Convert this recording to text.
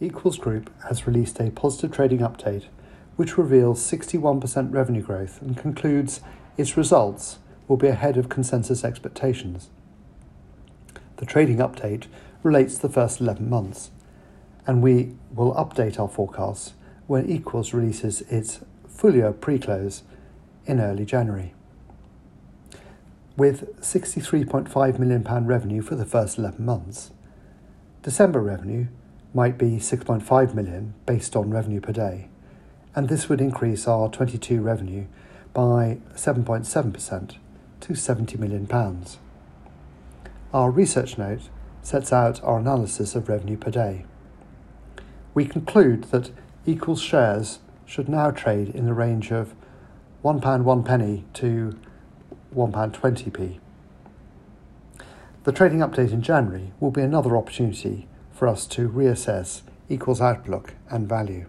Equals Group has released a positive trading update which reveals 61% revenue growth and concludes its results will be ahead of consensus expectations. The trading update relates to the first 11 months, and we will update our forecasts when Equals releases its full year pre close in early January. With £63.5 million revenue for the first 11 months, December revenue might be 6.5 million based on revenue per day, and this would increase our 22 revenue by 7.7% to 70 million pounds. Our research note sets out our analysis of revenue per day. We conclude that equals shares should now trade in the range of £1 1 penny to £1 20p. The trading update in January will be another opportunity for us to reassess equals outlook and value.